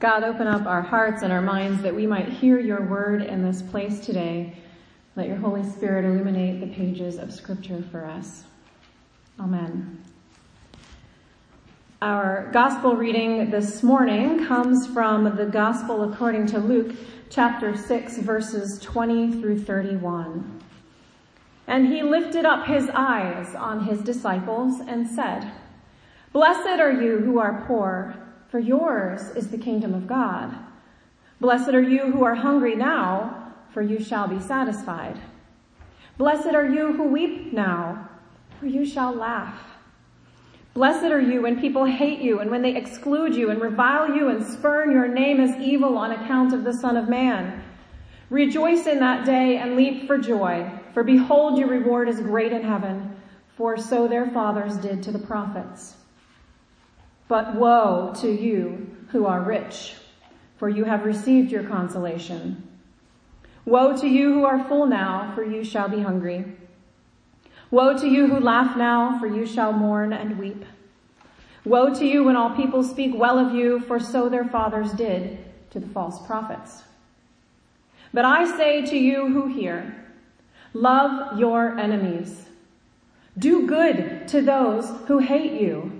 God, open up our hearts and our minds that we might hear your word in this place today. Let your Holy Spirit illuminate the pages of scripture for us. Amen. Our gospel reading this morning comes from the gospel according to Luke chapter 6 verses 20 through 31. And he lifted up his eyes on his disciples and said, Blessed are you who are poor, for yours is the kingdom of God. Blessed are you who are hungry now, for you shall be satisfied. Blessed are you who weep now, for you shall laugh. Blessed are you when people hate you and when they exclude you and revile you and spurn your name as evil on account of the Son of Man. Rejoice in that day and leap for joy, for behold your reward is great in heaven, for so their fathers did to the prophets. But woe to you who are rich, for you have received your consolation. Woe to you who are full now, for you shall be hungry. Woe to you who laugh now, for you shall mourn and weep. Woe to you when all people speak well of you, for so their fathers did to the false prophets. But I say to you who hear, love your enemies. Do good to those who hate you.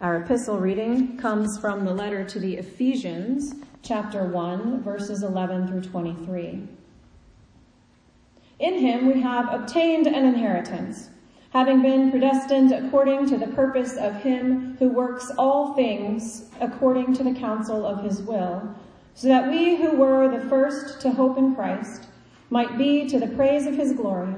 Our epistle reading comes from the letter to the Ephesians, chapter 1, verses 11 through 23. In him we have obtained an inheritance, having been predestined according to the purpose of him who works all things according to the counsel of his will, so that we who were the first to hope in Christ might be to the praise of his glory.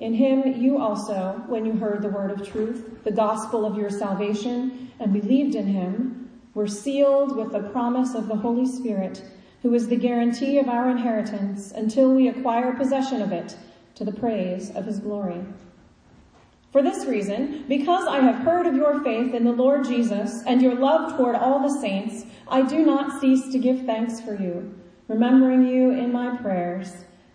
In him you also, when you heard the word of truth, the gospel of your salvation, and believed in him, were sealed with the promise of the Holy Spirit, who is the guarantee of our inheritance until we acquire possession of it to the praise of his glory. For this reason, because I have heard of your faith in the Lord Jesus and your love toward all the saints, I do not cease to give thanks for you, remembering you in my prayers,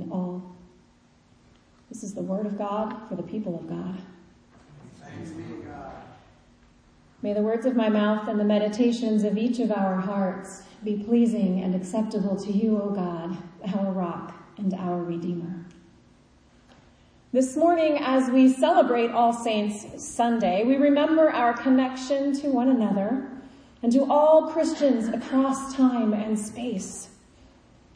in all. This is the word of God for the people of God. Thanks be to God. May the words of my mouth and the meditations of each of our hearts be pleasing and acceptable to you, O God, our rock and our redeemer. This morning, as we celebrate All Saints Sunday, we remember our connection to one another and to all Christians across time and space.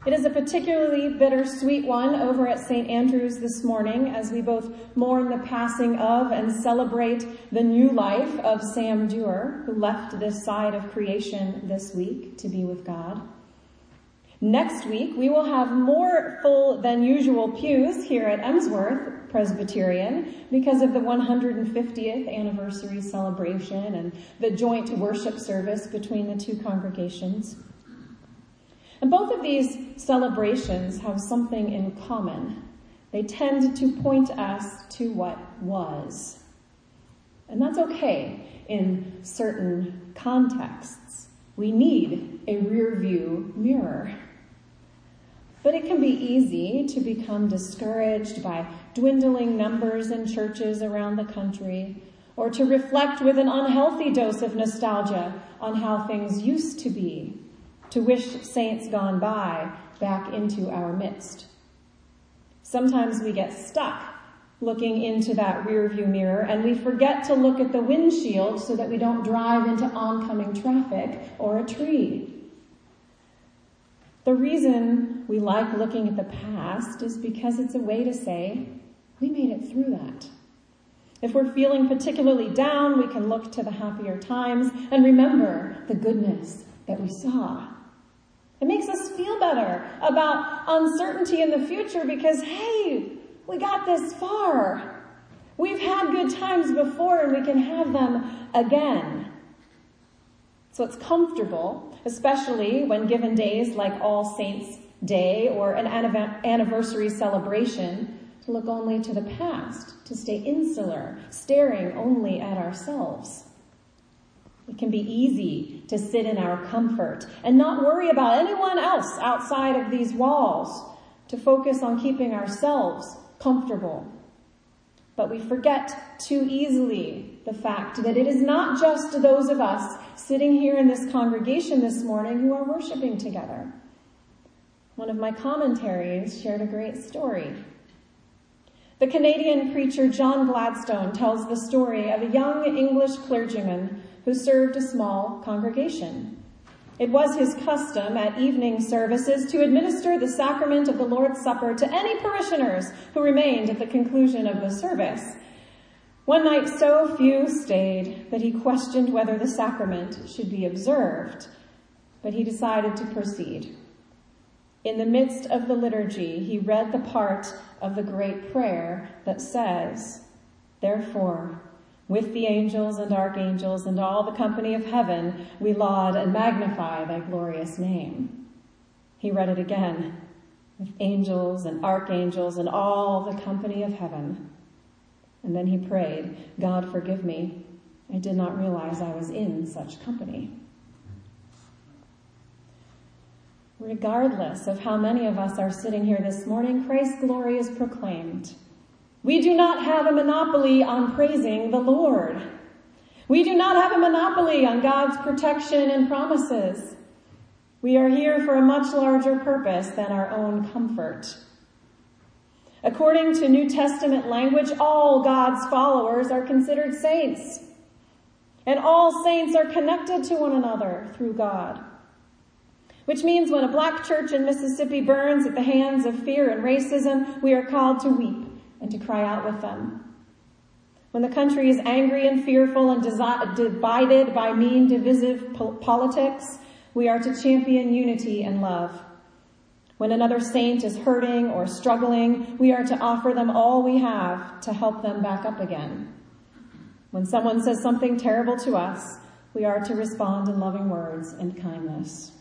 It is a particularly bittersweet one over at St. Andrew's this morning as we both mourn the passing of and celebrate the new life of Sam Dewar, who left this side of creation this week to be with God. Next week, we will have more full than usual pews here at Emsworth Presbyterian because of the 150th anniversary celebration and the joint worship service between the two congregations. And both of these celebrations have something in common. They tend to point us to what was. And that's okay in certain contexts. We need a rear view mirror. But it can be easy to become discouraged by dwindling numbers in churches around the country, or to reflect with an unhealthy dose of nostalgia on how things used to be, to wish saints gone by back into our midst. Sometimes we get stuck looking into that rearview mirror and we forget to look at the windshield so that we don't drive into oncoming traffic or a tree. The reason we like looking at the past is because it's a way to say, we made it through that. If we're feeling particularly down, we can look to the happier times and remember the goodness that we saw. It makes us feel better about uncertainty in the future because, hey, we got this far. We've had good times before and we can have them again. So it's comfortable, especially when given days like All Saints Day or an anniversary celebration, to look only to the past, to stay insular, staring only at ourselves. It can be easy to sit in our comfort and not worry about anyone else outside of these walls, to focus on keeping ourselves comfortable. But we forget too easily the fact that it is not just those of us sitting here in this congregation this morning who are worshiping together. One of my commentaries shared a great story. The Canadian preacher John Gladstone tells the story of a young English clergyman who served a small congregation. It was his custom at evening services to administer the sacrament of the Lord's Supper to any parishioners who remained at the conclusion of the service. One night so few stayed that he questioned whether the sacrament should be observed, but he decided to proceed. In the midst of the liturgy, he read the part of the great prayer that says, Therefore, with the angels and archangels and all the company of heaven, we laud and magnify thy glorious name. He read it again. With angels and archangels and all the company of heaven. And then he prayed, God forgive me. I did not realize I was in such company. Regardless of how many of us are sitting here this morning, Christ's glory is proclaimed. We do not have a monopoly on praising the Lord. We do not have a monopoly on God's protection and promises. We are here for a much larger purpose than our own comfort. According to New Testament language, all God's followers are considered saints. And all saints are connected to one another through God. Which means when a black church in Mississippi burns at the hands of fear and racism, we are called to weep and to cry out with them. When the country is angry and fearful and divided by mean, divisive politics, we are to champion unity and love. When another saint is hurting or struggling, we are to offer them all we have to help them back up again. When someone says something terrible to us, we are to respond in loving words and kindness.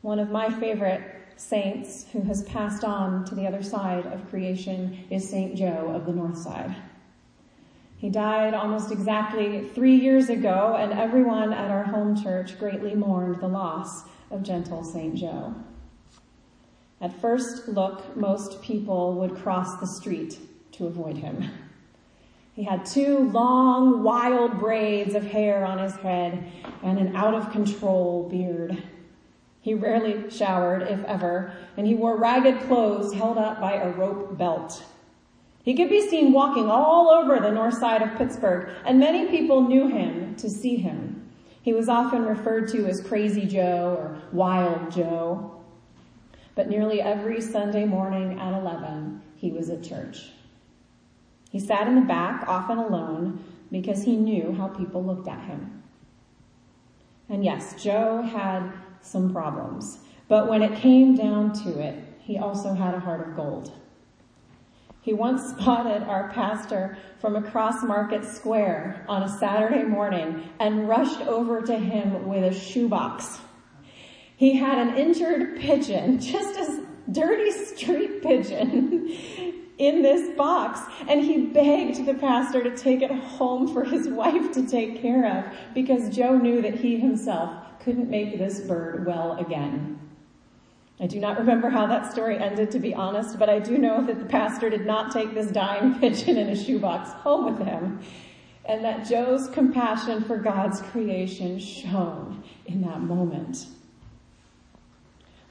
One of my favorite saints who has passed on to the other side of creation is St. Joe of the North Side. He died almost exactly three years ago, and everyone at our home church greatly mourned the loss of gentle St. Joe. At first look, most people would cross the street to avoid him. He had two long, wild braids of hair on his head and an out of control beard. He rarely showered, if ever, and he wore ragged clothes held up by a rope belt. He could be seen walking all over the north side of Pittsburgh, and many people knew him to see him. He was often referred to as Crazy Joe or Wild Joe. But nearly every Sunday morning at 11, he was at church. He sat in the back, often alone, because he knew how people looked at him. And yes, Joe had some problems. But when it came down to it, he also had a heart of gold. He once spotted our pastor from across Market Square on a Saturday morning and rushed over to him with a shoebox. He had an injured pigeon, just a dirty street pigeon, in this box, and he begged the pastor to take it home for his wife to take care of because Joe knew that he himself couldn't make this bird well again. I do not remember how that story ended, to be honest, but I do know that the pastor did not take this dying pigeon in a shoebox home with him, and that Joe's compassion for God's creation shone in that moment.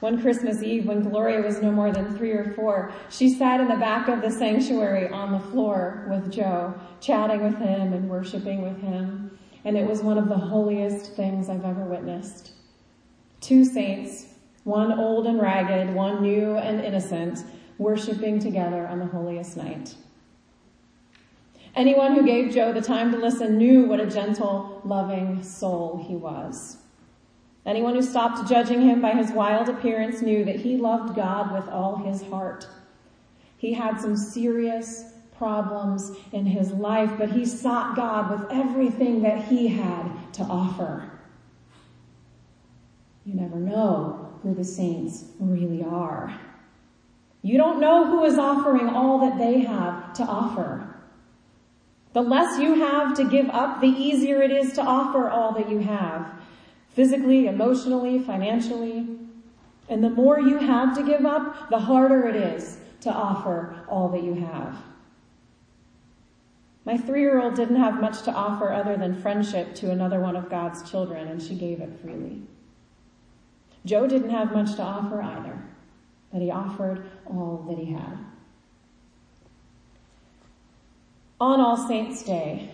One Christmas Eve, when Gloria was no more than three or four, she sat in the back of the sanctuary on the floor with Joe, chatting with him and worshiping with him. And it was one of the holiest things I've ever witnessed. Two saints one old and ragged, one new and innocent, worshiping together on the holiest night. Anyone who gave Joe the time to listen knew what a gentle, loving soul he was. Anyone who stopped judging him by his wild appearance knew that he loved God with all his heart. He had some serious problems in his life, but he sought God with everything that he had to offer. You never know who the saints really are. You don't know who is offering all that they have to offer. The less you have to give up, the easier it is to offer all that you have. Physically, emotionally, financially. And the more you have to give up, the harder it is to offer all that you have. My three-year-old didn't have much to offer other than friendship to another one of God's children, and she gave it freely. Joe didn't have much to offer either, but he offered all that he had. On All Saints' Day,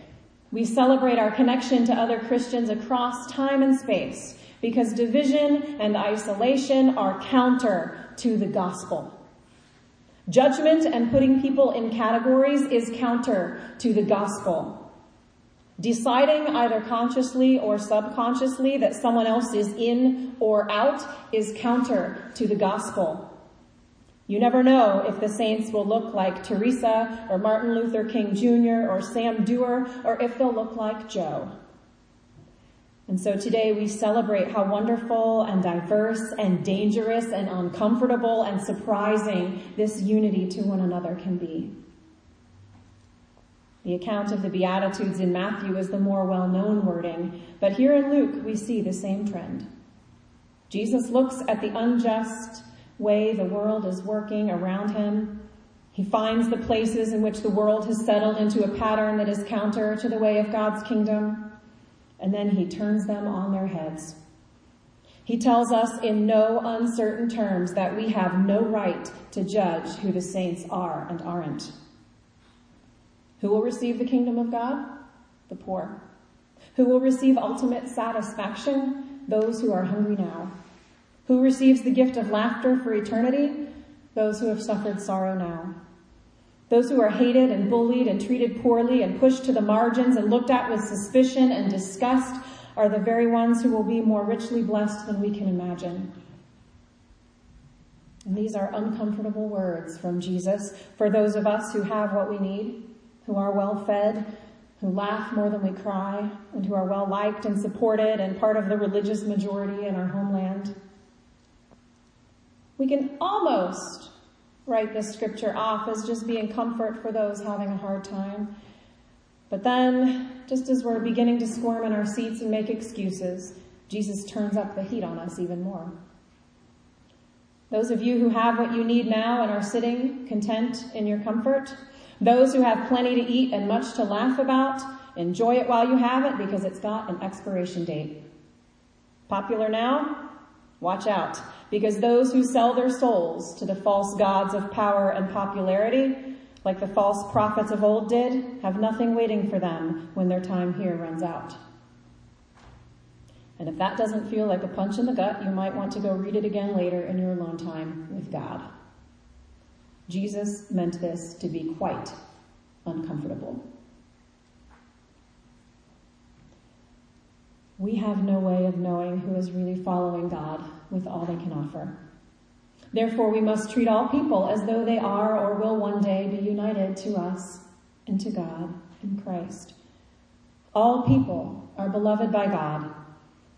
we celebrate our connection to other Christians across time and space because division and isolation are counter to the gospel. Judgment and putting people in categories is counter to the gospel. Deciding either consciously or subconsciously that someone else is in or out is counter to the gospel. You never know if the saints will look like Teresa or Martin Luther King Jr. or Sam Dewar or if they'll look like Joe. And so today we celebrate how wonderful and diverse and dangerous and uncomfortable and surprising this unity to one another can be. The account of the Beatitudes in Matthew is the more well-known wording, but here in Luke we see the same trend. Jesus looks at the unjust way the world is working around him. He finds the places in which the world has settled into a pattern that is counter to the way of God's kingdom, and then he turns them on their heads. He tells us in no uncertain terms that we have no right to judge who the saints are and aren't. Who will receive the kingdom of God? The poor. Who will receive ultimate satisfaction? Those who are hungry now. Who receives the gift of laughter for eternity? Those who have suffered sorrow now. Those who are hated and bullied and treated poorly and pushed to the margins and looked at with suspicion and disgust are the very ones who will be more richly blessed than we can imagine. And these are uncomfortable words from Jesus for those of us who have what we need who are well fed, who laugh more than we cry, and who are well liked and supported and part of the religious majority in our homeland. We can almost write this scripture off as just being comfort for those having a hard time. But then, just as we're beginning to squirm in our seats and make excuses, Jesus turns up the heat on us even more. Those of you who have what you need now and are sitting content in your comfort, those who have plenty to eat and much to laugh about, enjoy it while you have it because it's got an expiration date. Popular now? Watch out, because those who sell their souls to the false gods of power and popularity, like the false prophets of old did, have nothing waiting for them when their time here runs out. And if that doesn't feel like a punch in the gut, you might want to go read it again later in your alone time with God. Jesus meant this to be quite uncomfortable. We have no way of knowing who is really following God with all they can offer. Therefore, we must treat all people as though they are or will one day be united to us and to God in Christ. All people are beloved by God.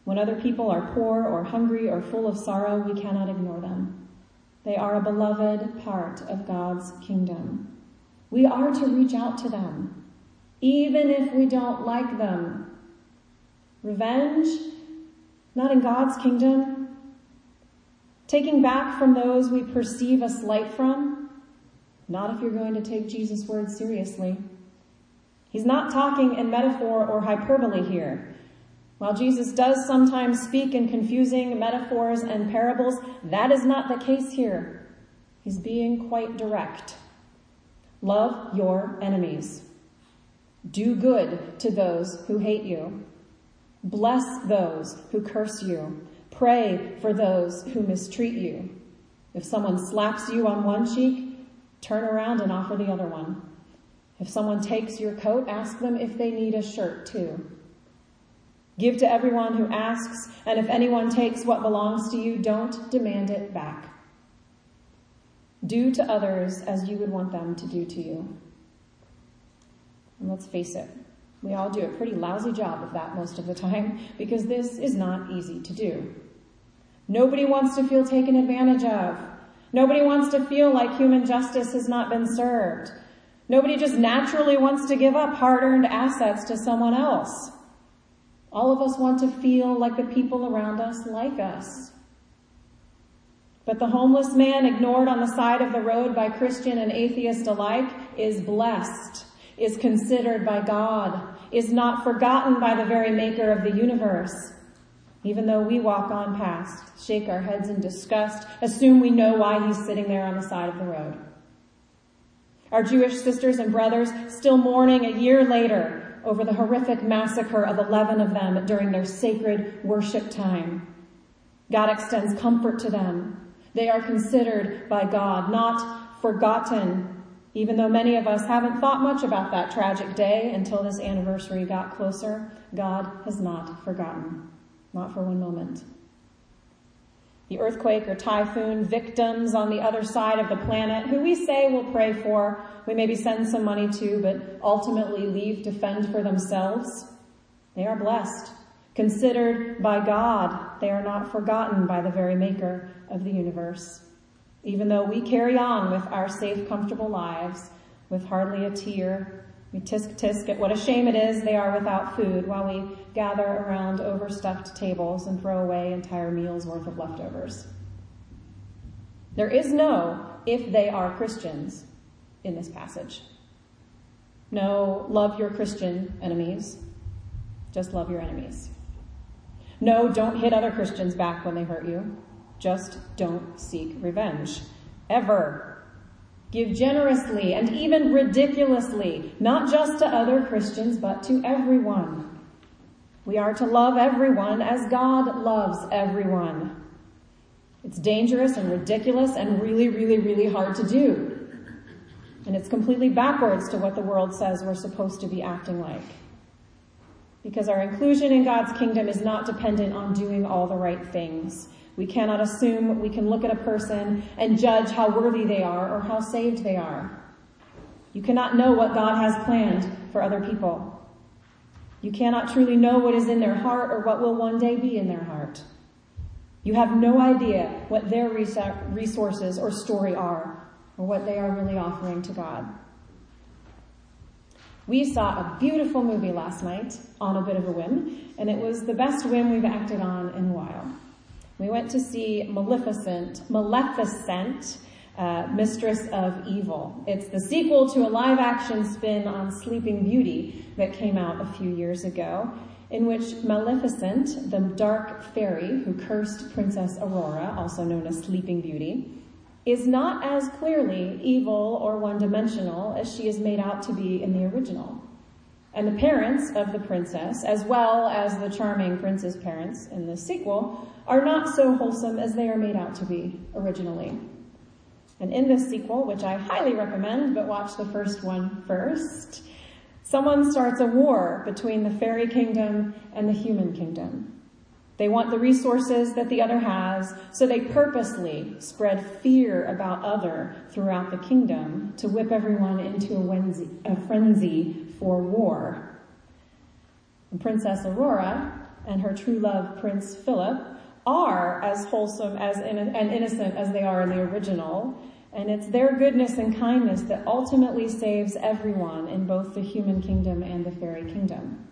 When other people are poor or hungry or full of sorrow, we cannot ignore them. They are a beloved part of God's kingdom. We are to reach out to them, even if we don't like them. Revenge? Not in God's kingdom. Taking back from those we perceive a slight from? Not if you're going to take Jesus' words seriously. He's not talking in metaphor or hyperbole here. While Jesus does sometimes speak in confusing metaphors and parables, that is not the case here. He's being quite direct. Love your enemies. Do good to those who hate you. Bless those who curse you. Pray for those who mistreat you. If someone slaps you on one cheek, turn around and offer the other one. If someone takes your coat, ask them if they need a shirt too. Give to everyone who asks, and if anyone takes what belongs to you, don't demand it back. Do to others as you would want them to do to you. And let's face it, we all do a pretty lousy job of that most of the time because this is not easy to do. Nobody wants to feel taken advantage of. Nobody wants to feel like human justice has not been served. Nobody just naturally wants to give up hard-earned assets to someone else. All of us want to feel like the people around us like us. But the homeless man ignored on the side of the road by Christian and atheist alike is blessed, is considered by God, is not forgotten by the very maker of the universe. Even though we walk on past, shake our heads in disgust, assume we know why he's sitting there on the side of the road. Our Jewish sisters and brothers still mourning a year later over the horrific massacre of 11 of them during their sacred worship time. God extends comfort to them. They are considered by God, not forgotten, even though many of us haven't thought much about that tragic day until this anniversary got closer. God has not forgotten. Not for one moment the earthquake or typhoon victims on the other side of the planet who we say we'll pray for, we maybe send some money to, but ultimately leave to fend for themselves. They are blessed, considered by God. They are not forgotten by the very maker of the universe. Even though we carry on with our safe, comfortable lives with hardly a tear we tisk tisk at what a shame it is they are without food while we gather around overstuffed tables and throw away entire meals worth of leftovers. There is no if they are Christians in this passage. No, love your Christian enemies. Just love your enemies. No, don't hit other Christians back when they hurt you. Just don't seek revenge. Ever. Give generously and even ridiculously, not just to other Christians, but to everyone. We are to love everyone as God loves everyone. It's dangerous and ridiculous and really, really, really hard to do. And it's completely backwards to what the world says we're supposed to be acting like. Because our inclusion in God's kingdom is not dependent on doing all the right things. We cannot assume we can look at a person and judge how worthy they are or how saved they are. You cannot know what God has planned for other people. You cannot truly know what is in their heart or what will one day be in their heart. You have no idea what their resources or story are or what they are really offering to God. We saw a beautiful movie last night on a bit of a whim, and it was the best whim we've acted on in a while. We went to see Maleficent, Maleficent, uh, Mistress of Evil. It's the sequel to a live action spin on Sleeping Beauty that came out a few years ago, in which Maleficent, the dark fairy who cursed Princess Aurora, also known as Sleeping Beauty, is not as clearly evil or one-dimensional as she is made out to be in the original. And the parents of the princess, as well as the charming prince's parents in the sequel, are not so wholesome as they are made out to be originally. And in this sequel, which I highly recommend, but watch the first one first, someone starts a war between the fairy kingdom and the human kingdom. They want the resources that the other has, so they purposely spread fear about other throughout the kingdom to whip everyone into a, a frenzy for war. And Princess Aurora and her true love, Prince Philip, are as wholesome as in, and innocent as they are in the original. And it's their goodness and kindness that ultimately saves everyone in both the human kingdom and the fairy kingdom.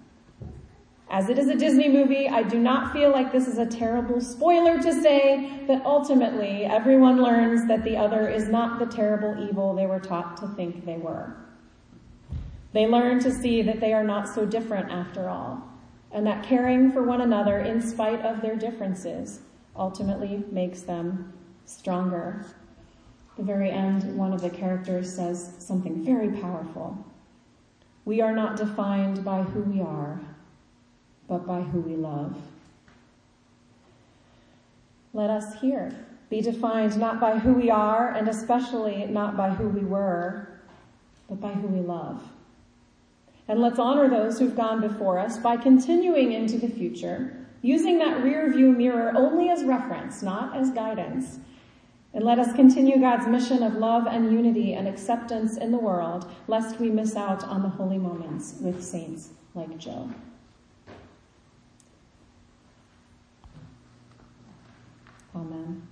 As it is a Disney movie, I do not feel like this is a terrible spoiler to say that ultimately everyone learns that the other is not the terrible evil they were taught to think they were. They learn to see that they are not so different after all, and that caring for one another in spite of their differences ultimately makes them stronger. the very end, one of the characters says something very powerful. We are not defined by who we are, but by who we love. Let us here be defined not by who we are, and especially not by who we were, but by who we love. And let's honor those who've gone before us by continuing into the future, using that rear view mirror only as reference, not as guidance. And let us continue God's mission of love and unity and acceptance in the world, lest we miss out on the holy moments with saints like Joe. Amen.